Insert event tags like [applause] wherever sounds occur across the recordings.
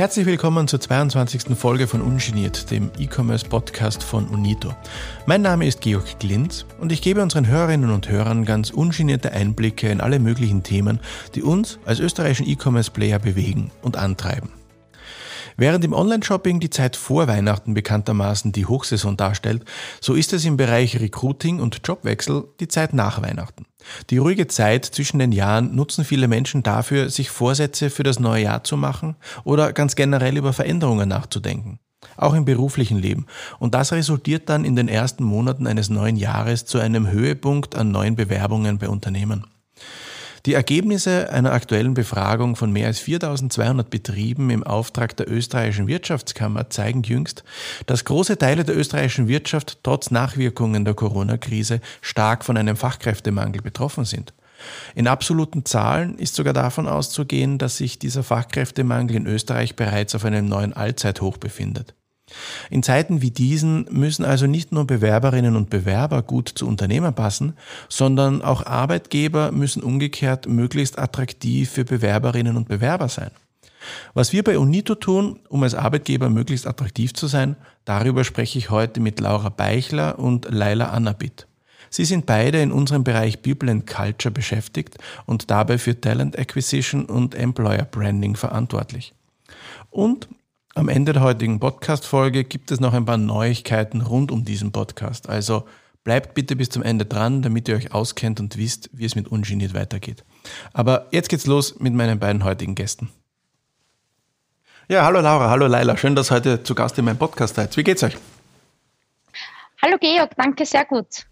Herzlich willkommen zur 22. Folge von Ungeniert, dem E-Commerce-Podcast von Unito. Mein Name ist Georg Glintz und ich gebe unseren Hörerinnen und Hörern ganz ungenierte Einblicke in alle möglichen Themen, die uns als österreichischen E-Commerce-Player bewegen und antreiben. Während im Online-Shopping die Zeit vor Weihnachten bekanntermaßen die Hochsaison darstellt, so ist es im Bereich Recruiting und Jobwechsel die Zeit nach Weihnachten. Die ruhige Zeit zwischen den Jahren nutzen viele Menschen dafür, sich Vorsätze für das neue Jahr zu machen oder ganz generell über Veränderungen nachzudenken. Auch im beruflichen Leben. Und das resultiert dann in den ersten Monaten eines neuen Jahres zu einem Höhepunkt an neuen Bewerbungen bei Unternehmen. Die Ergebnisse einer aktuellen Befragung von mehr als 4200 Betrieben im Auftrag der österreichischen Wirtschaftskammer zeigen jüngst, dass große Teile der österreichischen Wirtschaft trotz Nachwirkungen der Corona-Krise stark von einem Fachkräftemangel betroffen sind. In absoluten Zahlen ist sogar davon auszugehen, dass sich dieser Fachkräftemangel in Österreich bereits auf einem neuen Allzeithoch befindet. In Zeiten wie diesen müssen also nicht nur Bewerberinnen und Bewerber gut zu Unternehmen passen, sondern auch Arbeitgeber müssen umgekehrt möglichst attraktiv für Bewerberinnen und Bewerber sein. Was wir bei Unito tun, um als Arbeitgeber möglichst attraktiv zu sein, darüber spreche ich heute mit Laura Beichler und Laila Annabit. Sie sind beide in unserem Bereich People and Culture beschäftigt und dabei für Talent Acquisition und Employer Branding verantwortlich. Und am Ende der heutigen Podcast-Folge gibt es noch ein paar Neuigkeiten rund um diesen Podcast. Also bleibt bitte bis zum Ende dran, damit ihr euch auskennt und wisst, wie es mit Ungeniert weitergeht. Aber jetzt geht's los mit meinen beiden heutigen Gästen. Ja, hallo Laura, hallo Laila, schön, dass ihr heute zu Gast in meinem Podcast seid. Wie geht's euch? Hallo Georg, danke, sehr gut.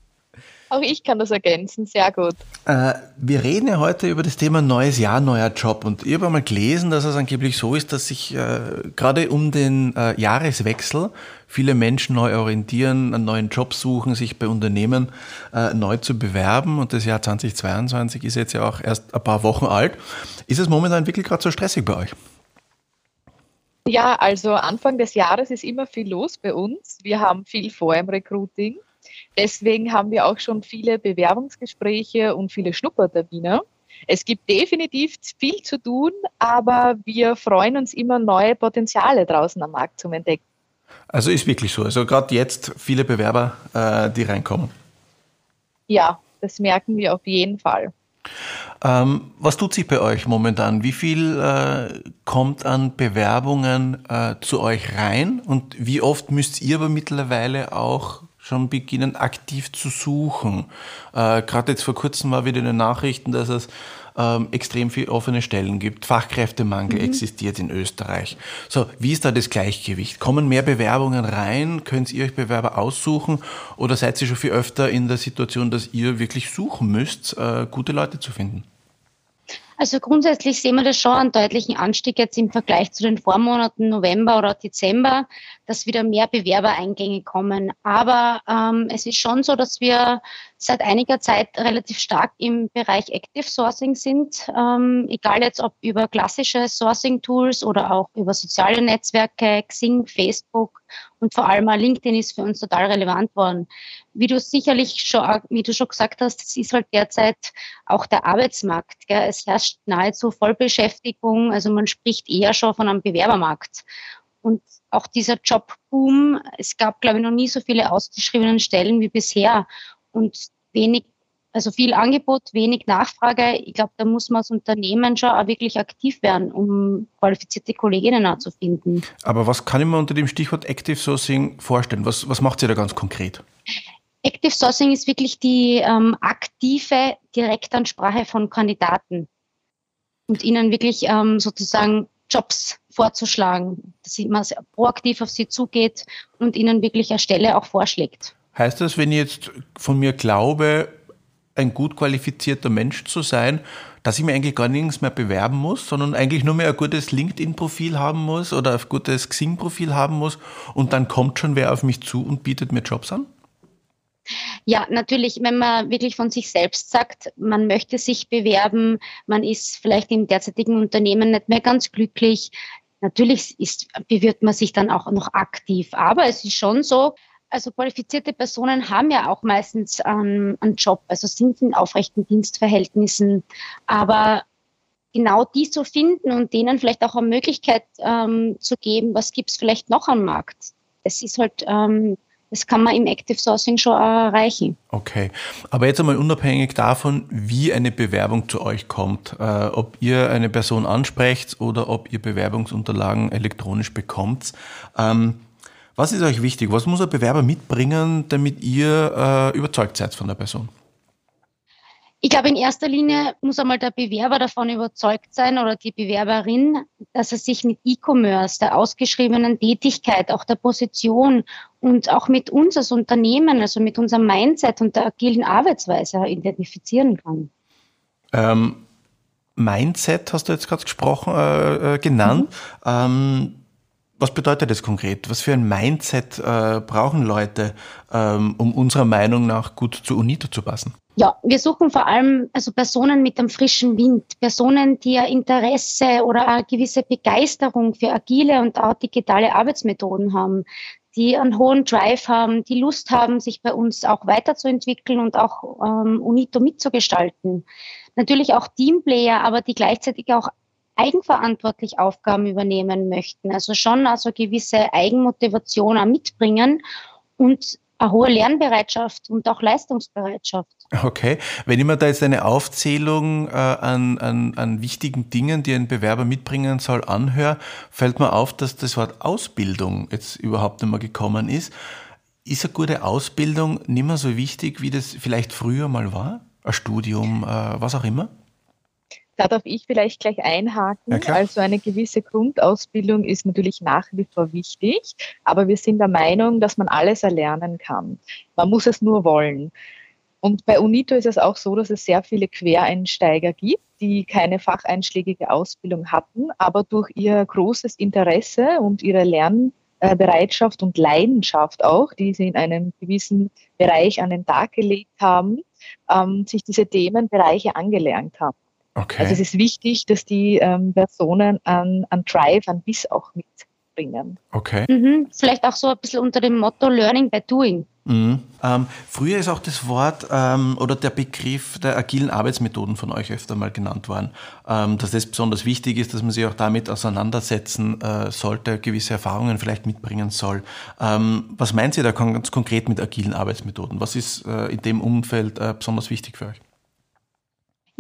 Auch ich kann das ergänzen, sehr gut. Äh, wir reden ja heute über das Thema neues Jahr, neuer Job. Und ich habe einmal gelesen, dass es angeblich so ist, dass sich äh, gerade um den äh, Jahreswechsel viele Menschen neu orientieren, einen neuen Job suchen, sich bei Unternehmen äh, neu zu bewerben. Und das Jahr 2022 ist jetzt ja auch erst ein paar Wochen alt. Ist es momentan wirklich gerade so stressig bei euch? Ja, also Anfang des Jahres ist immer viel los bei uns. Wir haben viel vor im Recruiting. Deswegen haben wir auch schon viele Bewerbungsgespräche und viele Schnuppertermine. Es gibt definitiv viel zu tun, aber wir freuen uns immer, neue Potenziale draußen am Markt zu entdecken. Also ist wirklich so. Also gerade jetzt viele Bewerber, äh, die reinkommen. Ja, das merken wir auf jeden Fall. Ähm, was tut sich bei euch momentan? Wie viel äh, kommt an Bewerbungen äh, zu euch rein und wie oft müsst ihr aber mittlerweile auch schon beginnen, aktiv zu suchen. Äh, Gerade jetzt vor kurzem war wieder in den Nachrichten, dass es ähm, extrem viele offene Stellen gibt. Fachkräftemangel mhm. existiert in Österreich. So, wie ist da das Gleichgewicht? Kommen mehr Bewerbungen rein? Könnt ihr euch Bewerber aussuchen? Oder seid ihr schon viel öfter in der Situation, dass ihr wirklich suchen müsst, äh, gute Leute zu finden? Also grundsätzlich sehen wir das schon einen deutlichen Anstieg jetzt im Vergleich zu den Vormonaten November oder Dezember, dass wieder mehr Bewerbereingänge kommen. Aber ähm, es ist schon so, dass wir seit einiger Zeit relativ stark im Bereich Active Sourcing sind, ähm, egal jetzt ob über klassische Sourcing-Tools oder auch über soziale Netzwerke, Xing, Facebook und vor allem LinkedIn ist für uns total relevant worden. Wie du sicherlich schon, wie du schon gesagt hast, es ist halt derzeit auch der Arbeitsmarkt. Gell? Es herrscht nahezu Vollbeschäftigung, also man spricht eher schon von einem Bewerbermarkt. Und auch dieser Jobboom, es gab, glaube ich, noch nie so viele ausgeschriebenen Stellen wie bisher und wenig, also viel Angebot, wenig Nachfrage. Ich glaube, da muss man als Unternehmen schon auch wirklich aktiv werden, um qualifizierte Kolleginnen auch zu finden. Aber was kann ich mir unter dem Stichwort Active Sourcing vorstellen? Was, was macht ihr da ganz konkret? Active Sourcing ist wirklich die ähm, aktive Direktansprache von Kandidaten und ihnen wirklich ähm, sozusagen Jobs vorzuschlagen, dass man proaktiv auf sie zugeht und ihnen wirklich eine Stelle auch vorschlägt. Heißt das, wenn ich jetzt von mir glaube, ein gut qualifizierter Mensch zu sein, dass ich mir eigentlich gar nirgends mehr bewerben muss, sondern eigentlich nur mehr ein gutes LinkedIn-Profil haben muss oder ein gutes Xing-Profil haben muss und dann kommt schon wer auf mich zu und bietet mir Jobs an? Ja, natürlich, wenn man wirklich von sich selbst sagt, man möchte sich bewerben, man ist vielleicht im derzeitigen Unternehmen nicht mehr ganz glücklich. Natürlich ist, bewirbt man sich dann auch noch aktiv. Aber es ist schon so, also qualifizierte Personen haben ja auch meistens ähm, einen Job, also sind in aufrechten Dienstverhältnissen. Aber genau die zu finden und denen vielleicht auch eine Möglichkeit ähm, zu geben, was gibt es vielleicht noch am Markt. Das ist halt, ähm, das kann man im Active Sourcing schon erreichen. Okay, aber jetzt einmal unabhängig davon, wie eine Bewerbung zu euch kommt, äh, ob ihr eine Person ansprecht oder ob ihr Bewerbungsunterlagen elektronisch bekommt. Ähm, was ist euch wichtig? Was muss ein Bewerber mitbringen, damit ihr äh, überzeugt seid von der Person? Ich glaube, in erster Linie muss einmal der Bewerber davon überzeugt sein oder die Bewerberin, dass er sich mit E-Commerce, der ausgeschriebenen Tätigkeit, auch der Position und auch mit uns als Unternehmen, also mit unserem Mindset und der agilen Arbeitsweise identifizieren kann. Ähm, Mindset hast du jetzt gerade gesprochen, äh, äh genannt. Mhm. Ähm, was bedeutet das konkret? Was für ein Mindset äh, brauchen Leute, ähm, um unserer Meinung nach gut zu UNITO zu passen? Ja, wir suchen vor allem also Personen mit einem frischen Wind, Personen, die ein Interesse oder eine gewisse Begeisterung für agile und auch digitale Arbeitsmethoden haben, die einen hohen Drive haben, die Lust haben, sich bei uns auch weiterzuentwickeln und auch ähm, UNITO mitzugestalten. Natürlich auch Teamplayer, aber die gleichzeitig auch eigenverantwortlich Aufgaben übernehmen möchten. Also schon also gewisse Eigenmotivation auch mitbringen und eine hohe Lernbereitschaft und auch Leistungsbereitschaft. Okay, wenn ich mir da jetzt eine Aufzählung äh, an, an, an wichtigen Dingen, die ein Bewerber mitbringen soll, anhöre, fällt mir auf, dass das Wort Ausbildung jetzt überhaupt nicht mehr gekommen ist. Ist eine gute Ausbildung nicht mehr so wichtig, wie das vielleicht früher mal war? Ein Studium, äh, was auch immer? Da darf ich vielleicht gleich einhaken. Ja, also eine gewisse Grundausbildung ist natürlich nach wie vor wichtig, aber wir sind der Meinung, dass man alles erlernen kann. Man muss es nur wollen. Und bei UNITO ist es auch so, dass es sehr viele Quereinsteiger gibt, die keine facheinschlägige Ausbildung hatten, aber durch ihr großes Interesse und ihre Lernbereitschaft und Leidenschaft auch, die sie in einem gewissen Bereich an den Tag gelegt haben, ähm, sich diese Themenbereiche angelernt haben. Okay. Also es ist wichtig, dass die ähm, Personen an, an Drive, an Biss auch mitbringen. Okay. Mhm. Vielleicht auch so ein bisschen unter dem Motto Learning by Doing. Mhm. Ähm, früher ist auch das Wort ähm, oder der Begriff der agilen Arbeitsmethoden von euch öfter mal genannt worden, ähm, dass das besonders wichtig ist, dass man sich auch damit auseinandersetzen äh, sollte, gewisse Erfahrungen vielleicht mitbringen soll. Ähm, was meint ihr da ganz konkret mit agilen Arbeitsmethoden? Was ist äh, in dem Umfeld äh, besonders wichtig für euch?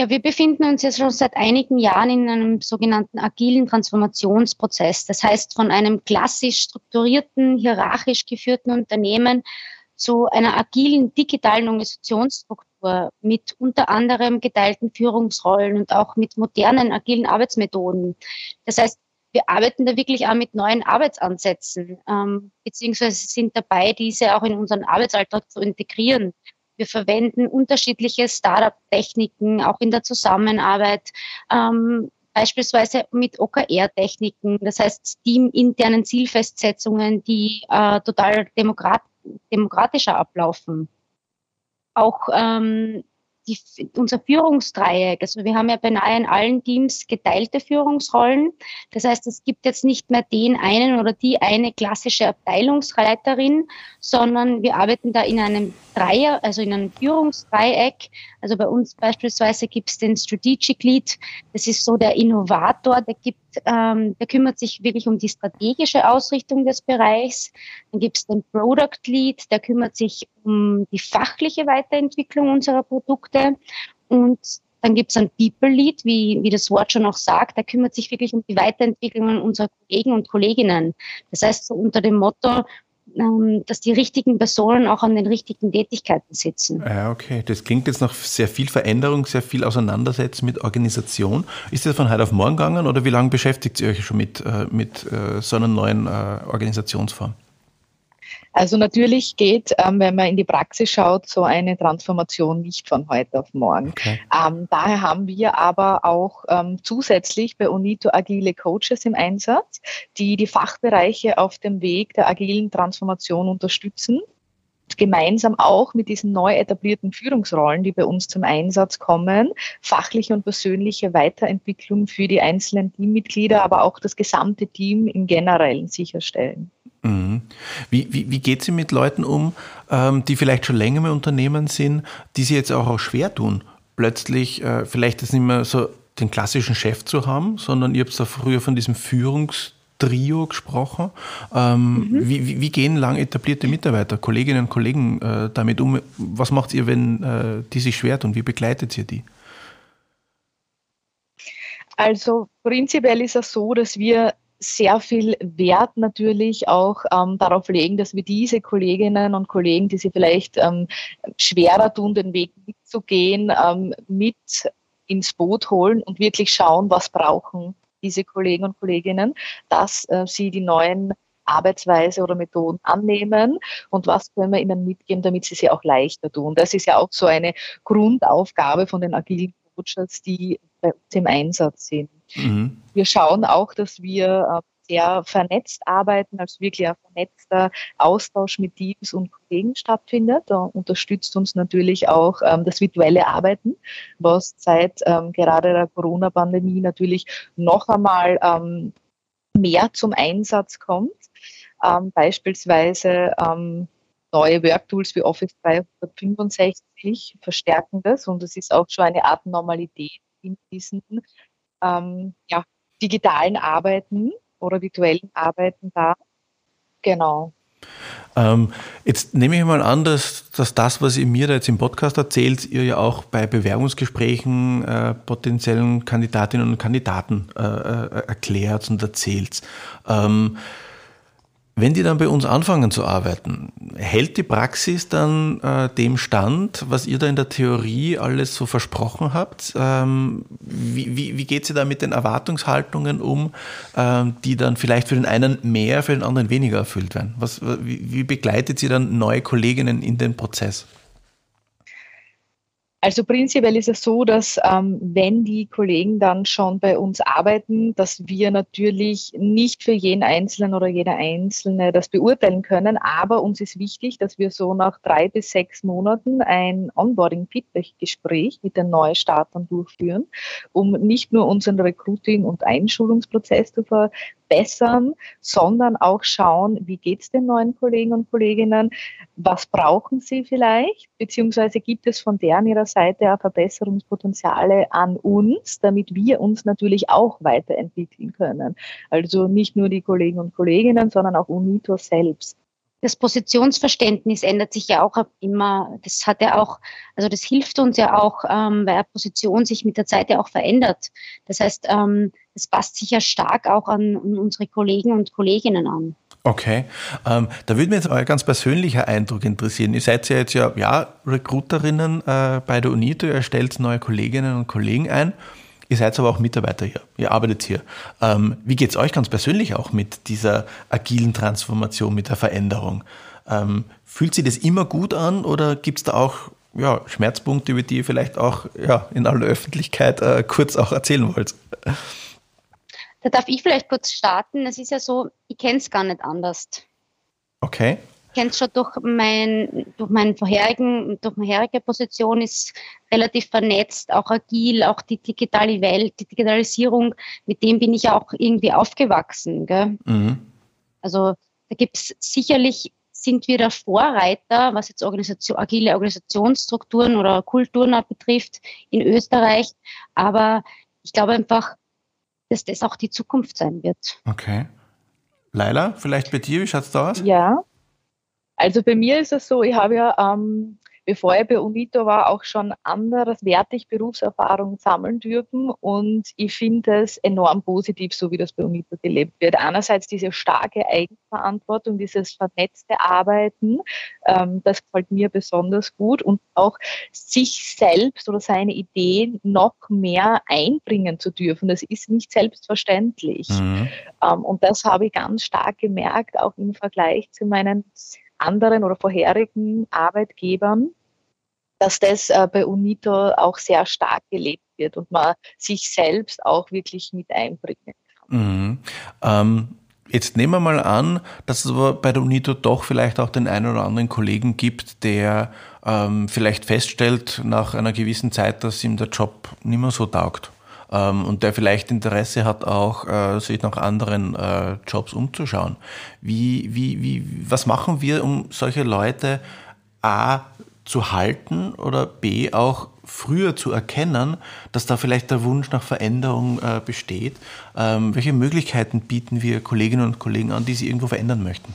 Ja, wir befinden uns jetzt schon seit einigen Jahren in einem sogenannten agilen Transformationsprozess. Das heißt, von einem klassisch strukturierten, hierarchisch geführten Unternehmen zu einer agilen digitalen Organisationsstruktur mit unter anderem geteilten Führungsrollen und auch mit modernen agilen Arbeitsmethoden. Das heißt, wir arbeiten da wirklich auch mit neuen Arbeitsansätzen, ähm, beziehungsweise sind dabei, diese auch in unseren Arbeitsalltag zu integrieren. Wir verwenden unterschiedliche Startup-Techniken, auch in der Zusammenarbeit. Ähm, beispielsweise mit OKR-Techniken, das heißt teaminternen Zielfestsetzungen, die äh, total demokrat demokratischer ablaufen. Auch ähm, die, unser Führungsdreieck. Also wir haben ja beinahe in allen Teams geteilte Führungsrollen. Das heißt, es gibt jetzt nicht mehr den einen oder die eine klassische Abteilungsleiterin, sondern wir arbeiten da in einem Dreier, also in einem Führungsdreieck. Also bei uns beispielsweise gibt es den Strategic Lead. Das ist so der Innovator, der gibt, ähm, der kümmert sich wirklich um die strategische Ausrichtung des Bereichs. Dann gibt es den Product Lead, der kümmert sich um die fachliche Weiterentwicklung unserer Produkte. Und dann gibt es einen People Lead, wie, wie das Wort schon auch sagt, der kümmert sich wirklich um die Weiterentwicklung unserer Kollegen und Kolleginnen. Das heißt, so unter dem Motto, dass die richtigen Personen auch an den richtigen Tätigkeiten sitzen. Ja, okay. Das klingt jetzt nach sehr viel Veränderung, sehr viel Auseinandersetzen mit Organisation. Ist das von heute auf morgen gegangen oder wie lange beschäftigt ihr euch schon mit, äh, mit äh, so einer neuen äh, Organisationsform? Also natürlich geht, ähm, wenn man in die Praxis schaut, so eine Transformation nicht von heute auf morgen. Okay. Ähm, daher haben wir aber auch ähm, zusätzlich bei UNITO agile Coaches im Einsatz, die die Fachbereiche auf dem Weg der agilen Transformation unterstützen gemeinsam auch mit diesen neu etablierten Führungsrollen, die bei uns zum Einsatz kommen, fachliche und persönliche Weiterentwicklung für die einzelnen Teammitglieder, aber auch das gesamte Team im Generellen sicherstellen. Mhm. Wie, wie, wie geht sie mit Leuten um, ähm, die vielleicht schon länger im Unternehmen sind, die sie jetzt auch, auch schwer tun, plötzlich äh, vielleicht das nicht mehr so den klassischen Chef zu haben, sondern ihr habt ja früher von diesem Führungstrio gesprochen. Ähm, mhm. wie, wie, gehen lang etablierte Mitarbeiter, Kolleginnen und Kollegen äh, damit um? Was macht ihr, wenn äh, die sich schwer tun? Wie begleitet ihr die? Also prinzipiell ist es so, dass wir sehr viel Wert natürlich auch ähm, darauf legen, dass wir diese Kolleginnen und Kollegen, die sie vielleicht ähm, schwerer tun, den Weg mitzugehen, ähm, mit ins Boot holen und wirklich schauen, was brauchen diese Kollegen und Kolleginnen, dass äh, sie die neuen Arbeitsweise oder Methoden annehmen und was können wir ihnen mitgeben, damit sie sie auch leichter tun. Das ist ja auch so eine Grundaufgabe von den agilen Coaches, die bei uns im Einsatz sind. Mhm. Wir schauen auch, dass wir äh, sehr vernetzt arbeiten, also wirklich ein vernetzter Austausch mit Teams und Kollegen stattfindet. Da unterstützt uns natürlich auch ähm, das virtuelle Arbeiten, was seit ähm, gerade der Corona-Pandemie natürlich noch einmal ähm, mehr zum Einsatz kommt. Ähm, beispielsweise ähm, neue Worktools wie Office 365 verstärken das und es ist auch schon eine Art Normalität in diesen ähm, ja, digitalen Arbeiten oder virtuellen Arbeiten da. Genau. Ähm, jetzt nehme ich mal an, dass, dass, das, was ihr mir da jetzt im Podcast erzählt, ihr ja auch bei Bewerbungsgesprächen äh, potenziellen Kandidatinnen und Kandidaten äh, äh erklärt und erzählt. Ähm, wenn die dann bei uns anfangen zu arbeiten, hält die Praxis dann äh, dem Stand, was ihr da in der Theorie alles so versprochen habt? Ähm, wie, wie, wie geht sie da mit den Erwartungshaltungen um, ähm, die dann vielleicht für den einen mehr, für den anderen weniger erfüllt werden? Was, wie, wie begleitet sie dann neue Kolleginnen in den Prozess? Also prinzipiell ist es so, dass ähm, wenn die Kollegen dann schon bei uns arbeiten, dass wir natürlich nicht für jeden Einzelnen oder jede Einzelne das beurteilen können, aber uns ist wichtig, dass wir so nach drei bis sechs Monaten ein Onboarding-Feedback-Gespräch mit den Neustartern durchführen, um nicht nur unseren Recruiting- und Einschulungsprozess zu ver verbessern, sondern auch schauen, wie geht es den neuen Kollegen und Kolleginnen, was brauchen sie vielleicht, beziehungsweise gibt es von deren ihrer Seite auch Verbesserungspotenziale an uns, damit wir uns natürlich auch weiterentwickeln können. Also nicht nur die Kollegen und Kolleginnen, sondern auch UNITO selbst das Positionsverständnis ändert sich ja auch immer. Das hat ja auch, also das hilft uns ja auch, ähm, weil Position sich mit der Zeit ja auch verändert. Das heißt, ähm, passt sich ja stark auch an, an unsere Kollegen und Kolleginnen an. Okay, ähm, da würde mich jetzt euer ganz persönlicher Eindruck interessieren. Ihr seid ja jetzt ja, ja Recruiterinnen äh, bei der UNITO, ihr stellt neue Kolleginnen und Kollegen ein. Ihr seid aber auch Mitarbeiter hier, ihr arbeitet hier. Ähm, wie geht es euch ganz persönlich auch mit dieser agilen Transformation, mit der Veränderung? Ähm, fühlt sich das immer gut an oder gibt es da auch ja, Schmerzpunkte, über die ihr vielleicht auch ja, in aller Öffentlichkeit äh, kurz auch erzählen wollt? Da darf ich vielleicht kurz starten. Es ist ja so, ich kenne es gar nicht anders. Okay kenne es schon durch, mein, durch, meinen vorherigen, durch meine vorherige Position, ist relativ vernetzt, auch agil, auch die digitale Welt, die Digitalisierung, mit dem bin ich auch irgendwie aufgewachsen. Mhm. Also da gibt es sicherlich, sind wir der Vorreiter, was jetzt Organisation, agile Organisationsstrukturen oder Kulturen betrifft in Österreich. Aber ich glaube einfach, dass das auch die Zukunft sein wird. Okay. Laila, vielleicht bei dir, wie schaut es da aus? Ja, also bei mir ist es so, ich habe ja, ähm, bevor ich bei UNITO war, auch schon anderswertig Berufserfahrung sammeln dürfen und ich finde es enorm positiv, so wie das bei UNITO gelebt wird. Einerseits diese starke Eigenverantwortung, dieses vernetzte Arbeiten, ähm, das gefällt mir besonders gut und auch sich selbst oder seine Ideen noch mehr einbringen zu dürfen. Das ist nicht selbstverständlich. Mhm. Ähm, und das habe ich ganz stark gemerkt, auch im Vergleich zu meinen anderen oder vorherigen Arbeitgebern, dass das äh, bei UNITO auch sehr stark gelebt wird und man sich selbst auch wirklich mit einbringen kann. Mhm. Ähm, jetzt nehmen wir mal an, dass es aber bei der UNITO doch vielleicht auch den einen oder anderen Kollegen gibt, der ähm, vielleicht feststellt nach einer gewissen Zeit, dass ihm der Job nicht mehr so taugt. Ähm, und der vielleicht Interesse hat, auch äh, sich nach anderen äh, Jobs umzuschauen. Wie, wie, wie, was machen wir, um solche Leute A zu halten oder B auch früher zu erkennen, dass da vielleicht der Wunsch nach Veränderung äh, besteht? Ähm, welche Möglichkeiten bieten wir Kolleginnen und Kollegen an, die sie irgendwo verändern möchten?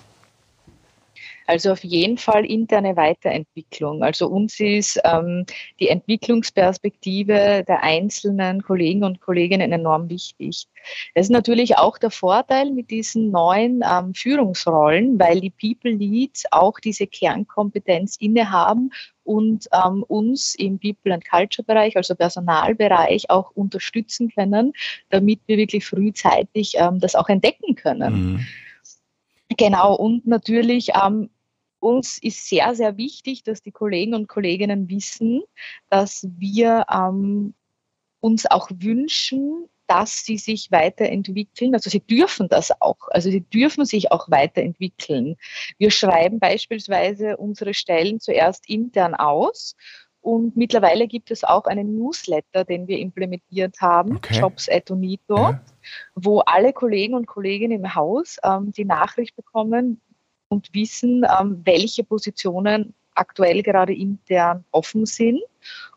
Also auf jeden Fall interne Weiterentwicklung. Also uns ist ähm, die Entwicklungsperspektive der einzelnen Kollegen und Kolleginnen enorm wichtig. Das ist natürlich auch der Vorteil mit diesen neuen ähm, Führungsrollen, weil die People Leads auch diese Kernkompetenz innehaben und ähm, uns im People and Culture Bereich, also Personalbereich, auch unterstützen können, damit wir wirklich frühzeitig ähm, das auch entdecken können. Mhm. Genau, und natürlich ähm, uns ist sehr, sehr wichtig, dass die Kollegen und Kolleginnen wissen, dass wir ähm, uns auch wünschen, dass sie sich weiterentwickeln. Also sie dürfen das auch. Also sie dürfen sich auch weiterentwickeln. Wir schreiben beispielsweise unsere Stellen zuerst intern aus und mittlerweile gibt es auch einen Newsletter, den wir implementiert haben, okay. Jobs at Unito, ja. wo alle Kollegen und Kolleginnen im Haus ähm, die Nachricht bekommen und wissen, ähm, welche Positionen aktuell gerade intern offen sind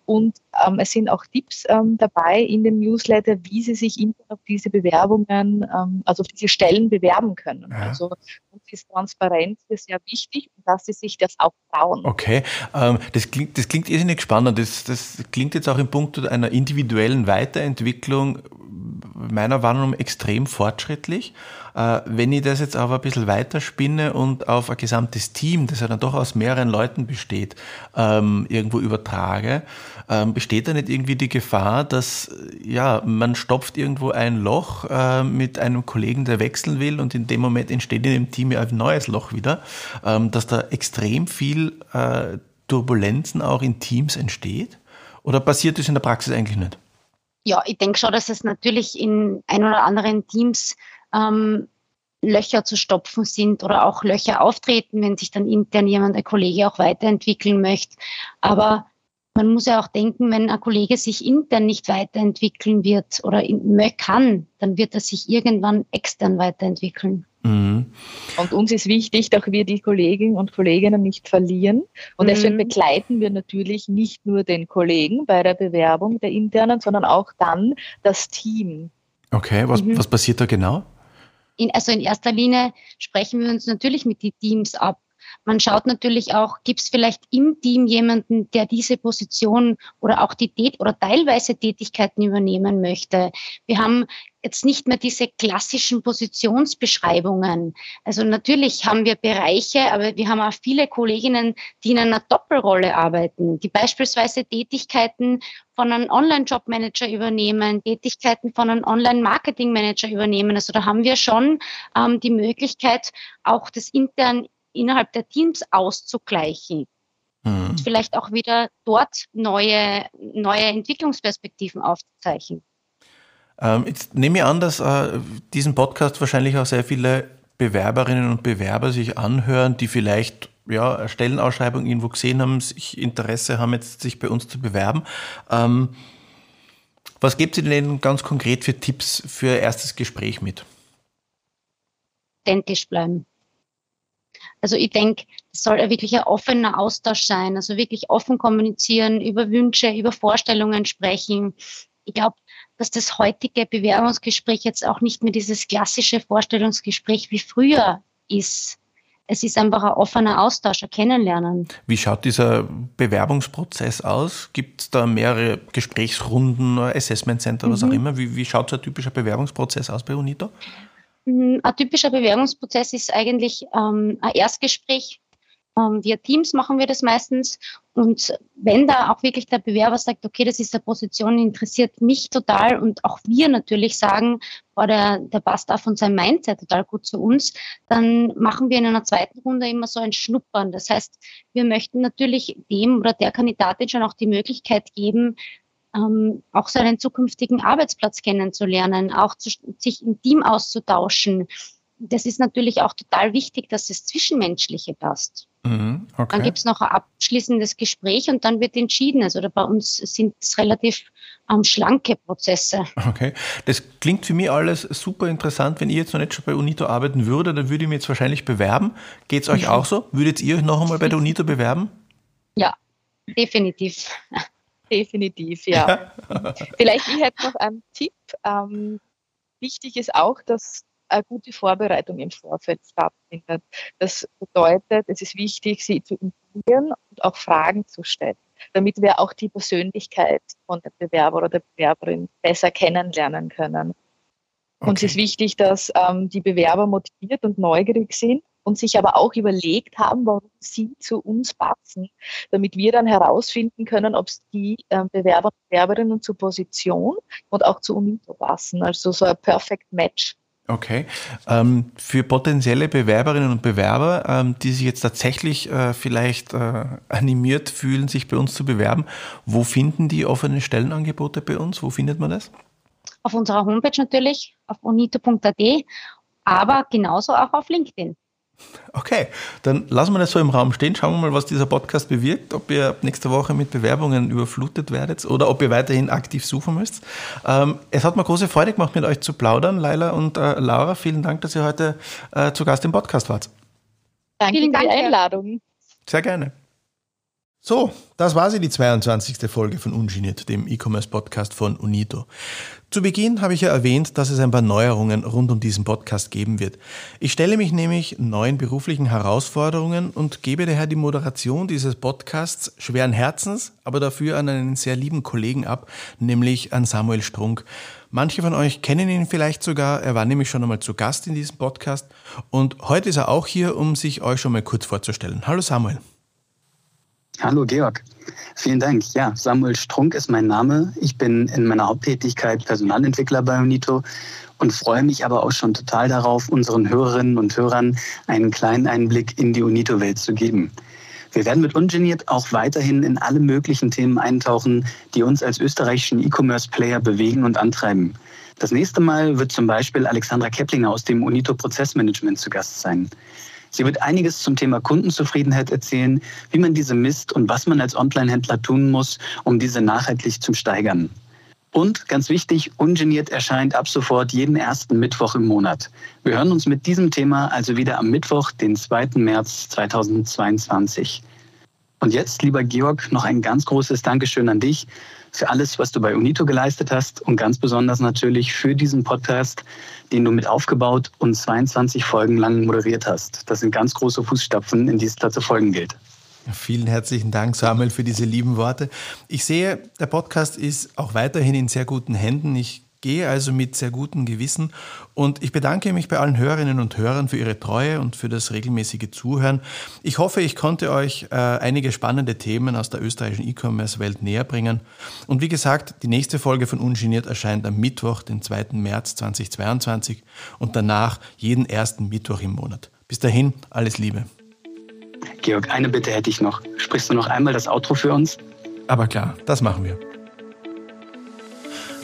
und ähm, es sind auch Tipps ähm, dabei in dem Newsletter, wie Sie sich auf diese Bewerbungen, ähm, also auf diese Stellen bewerben können. Ja. Also uns ist Transparenz sehr wichtig dass Sie sich das auch trauen. Okay, ähm, das, klingt, das klingt irrsinnig spannend. Das, das klingt jetzt auch im Punkt einer individuellen Weiterentwicklung meiner Wahrnehmung extrem fortschrittlich. Äh, wenn ich das jetzt aber ein bisschen weiterspinne und auf ein gesamtes Team, das ja dann doch aus mehreren Leuten besteht, ähm, irgendwo übertrage, ähm, besteht da nicht irgendwie die Gefahr, dass ja, man stopft irgendwo ein Loch äh, mit einem Kollegen, der wechseln will und in dem Moment entsteht in dem Team ja ein neues Loch wieder, ähm, dass da extrem viel äh, Turbulenzen auch in Teams entsteht? Oder passiert das in der Praxis eigentlich nicht? Ja, ich denke schon, dass es natürlich in ein oder anderen Teams ähm, Löcher zu stopfen sind oder auch Löcher auftreten, wenn sich dann intern jemand, ein Kollege auch weiterentwickeln möchte. Aber man muss ja auch denken, wenn ein Kollege sich intern nicht weiterentwickeln wird oder kann, dann wird er sich irgendwann extern weiterentwickeln. Mhm. Und uns ist wichtig, dass wir die Kolleginnen und Kollegen nicht verlieren. Und mhm. deswegen begleiten wir natürlich nicht nur den Kollegen bei der Bewerbung der internen, sondern auch dann das Team. Okay, was, mhm. was passiert da genau? In, also in erster Linie sprechen wir uns natürlich mit den Teams ab man schaut natürlich auch, gibt es vielleicht im Team jemanden, der diese Position oder auch die Tät oder teilweise Tätigkeiten übernehmen möchte. Wir haben jetzt nicht mehr diese klassischen Positionsbeschreibungen. Also natürlich haben wir Bereiche, aber wir haben auch viele Kolleginnen, die in einer Doppelrolle arbeiten, die beispielsweise Tätigkeiten von einem Online-Job-Manager übernehmen, Tätigkeiten von einem Online-Marketing-Manager übernehmen. Also da haben wir schon ähm, die Möglichkeit, auch das intern innerhalb der Teams auszugleichen. Mhm. Und vielleicht auch wieder dort neue, neue Entwicklungsperspektiven aufzuzeichnen. Ähm, jetzt nehme ich an, dass äh, diesen Podcast wahrscheinlich auch sehr viele Bewerberinnen und Bewerber sich anhören, die vielleicht ja, Stellenausschreibung irgendwo gesehen haben, sich Interesse haben, jetzt sich bei uns zu bewerben. Ähm, was gibt ihr denn ganz konkret für Tipps für erstes Gespräch mit? Authentisch bleiben. Also ich denke, es soll wirklich ein offener Austausch sein, also wirklich offen kommunizieren, über Wünsche, über Vorstellungen sprechen. Ich glaube, dass das heutige Bewerbungsgespräch jetzt auch nicht mehr dieses klassische Vorstellungsgespräch wie früher ist. Es ist einfach ein offener Austausch, ein Kennenlernen. Wie schaut dieser Bewerbungsprozess aus? Gibt es da mehrere Gesprächsrunden, Assessment Center, was mhm. auch immer? Wie, wie schaut so ein typischer Bewerbungsprozess aus bei UNITO? Ein typischer Bewerbungsprozess ist eigentlich ähm, ein Erstgespräch. Ähm, via Teams machen wir das meistens. Und wenn da auch wirklich der Bewerber sagt, okay, das ist eine Position, interessiert mich total und auch wir natürlich sagen, boah, der, der passt auch von seinem Mindset total gut zu uns, dann machen wir in einer zweiten Runde immer so ein Schnuppern. Das heißt, wir möchten natürlich dem oder der Kandidatin schon auch die Möglichkeit geben, ähm, auch seinen zukünftigen Arbeitsplatz kennenzulernen, auch zu, sich im Team auszutauschen. das ist natürlich auch total wichtig, dass das Zwischenmenschliche passt. Mhm, okay. Dann gibt es noch ein abschließendes Gespräch und dann wird entschieden. Also bei uns sind es relativ ähm, schlanke Prozesse. Okay, das klingt für mich alles super interessant. Wenn ihr jetzt noch nicht schon bei UNITO arbeiten würdet, dann würde ich mich jetzt wahrscheinlich bewerben. Geht es euch mhm. auch so? Würdet ihr euch noch einmal bei der UNITO bewerben? Ja, definitiv. Definitiv, [laughs] ja. Vielleicht ich hätte noch einen Tipp. Ähm, wichtig ist auch, dass eine gute Vorbereitung im Vorfeld stattfindet. Das bedeutet, es ist wichtig, sie zu informieren und auch Fragen zu stellen, damit wir auch die Persönlichkeit von dem Bewerber oder der Bewerberin besser kennenlernen können. Okay. Und es ist wichtig, dass ähm, die Bewerber motiviert und neugierig sind und sich aber auch überlegt haben, warum sie zu uns passen, damit wir dann herausfinden können, ob es die äh, Bewerber und Bewerberinnen zur Position und auch zu UNITO passen. Also so ein Perfect Match. Okay. Ähm, für potenzielle Bewerberinnen und Bewerber, ähm, die sich jetzt tatsächlich äh, vielleicht äh, animiert fühlen, sich bei uns zu bewerben, wo finden die offenen Stellenangebote bei uns? Wo findet man das? Auf unserer Homepage natürlich, auf unito.at, aber genauso auch auf LinkedIn. Okay, dann lassen wir das so im Raum stehen. Schauen wir mal, was dieser Podcast bewirkt. Ob ihr nächste Woche mit Bewerbungen überflutet werdet oder ob ihr weiterhin aktiv suchen müsst. Ähm, es hat mir große Freude gemacht, mit euch zu plaudern, Laila und äh, Laura. Vielen Dank, dass ihr heute äh, zu Gast im Podcast wart. Danke für die Einladung. Sehr gerne. So, das war sie, die 22. Folge von Ungeniert, dem E-Commerce-Podcast von Unito. Zu Beginn habe ich ja erwähnt, dass es ein paar Neuerungen rund um diesen Podcast geben wird. Ich stelle mich nämlich neuen beruflichen Herausforderungen und gebe daher die Moderation dieses Podcasts schweren Herzens, aber dafür an einen sehr lieben Kollegen ab, nämlich an Samuel Strunk. Manche von euch kennen ihn vielleicht sogar, er war nämlich schon einmal zu Gast in diesem Podcast und heute ist er auch hier, um sich euch schon mal kurz vorzustellen. Hallo Samuel. Hallo Georg, vielen Dank. Ja, Samuel Strunk ist mein Name. Ich bin in meiner Haupttätigkeit Personalentwickler bei Unito und freue mich aber auch schon total darauf, unseren Hörerinnen und Hörern einen kleinen Einblick in die Unito-Welt zu geben. Wir werden mit Ungeniert auch weiterhin in alle möglichen Themen eintauchen, die uns als österreichischen E-Commerce-Player bewegen und antreiben. Das nächste Mal wird zum Beispiel Alexandra Keplinger aus dem Unito Prozessmanagement zu Gast sein. Sie wird einiges zum Thema Kundenzufriedenheit erzählen, wie man diese misst und was man als Online-Händler tun muss, um diese nachhaltig zu steigern. Und ganz wichtig, ungeniert erscheint ab sofort jeden ersten Mittwoch im Monat. Wir hören uns mit diesem Thema also wieder am Mittwoch, den 2. März 2022. Und jetzt, lieber Georg, noch ein ganz großes Dankeschön an dich für alles, was du bei Unito geleistet hast und ganz besonders natürlich für diesen Podcast, den du mit aufgebaut und 22 Folgen lang moderiert hast. Das sind ganz große Fußstapfen, in die es da zu folgen gilt. Vielen herzlichen Dank, Samuel, für diese lieben Worte. Ich sehe, der Podcast ist auch weiterhin in sehr guten Händen. Ich gehe also mit sehr gutem Gewissen und ich bedanke mich bei allen Hörerinnen und Hörern für ihre Treue und für das regelmäßige Zuhören. Ich hoffe, ich konnte euch äh, einige spannende Themen aus der österreichischen E-Commerce-Welt näher bringen. Und wie gesagt, die nächste Folge von Ungeniert erscheint am Mittwoch, den 2. März 2022 und danach jeden ersten Mittwoch im Monat. Bis dahin, alles Liebe. Georg, eine Bitte hätte ich noch. Sprichst du noch einmal das Outro für uns? Aber klar, das machen wir.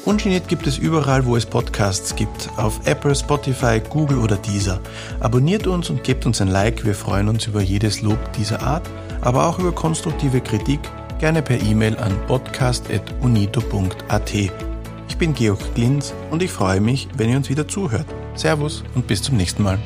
Ungeniert gibt es überall, wo es Podcasts gibt. Auf Apple, Spotify, Google oder Deezer. Abonniert uns und gebt uns ein Like. Wir freuen uns über jedes Lob dieser Art, aber auch über konstruktive Kritik, gerne per E-Mail an podcast.unito.at. Ich bin Georg Glinz und ich freue mich, wenn ihr uns wieder zuhört. Servus und bis zum nächsten Mal.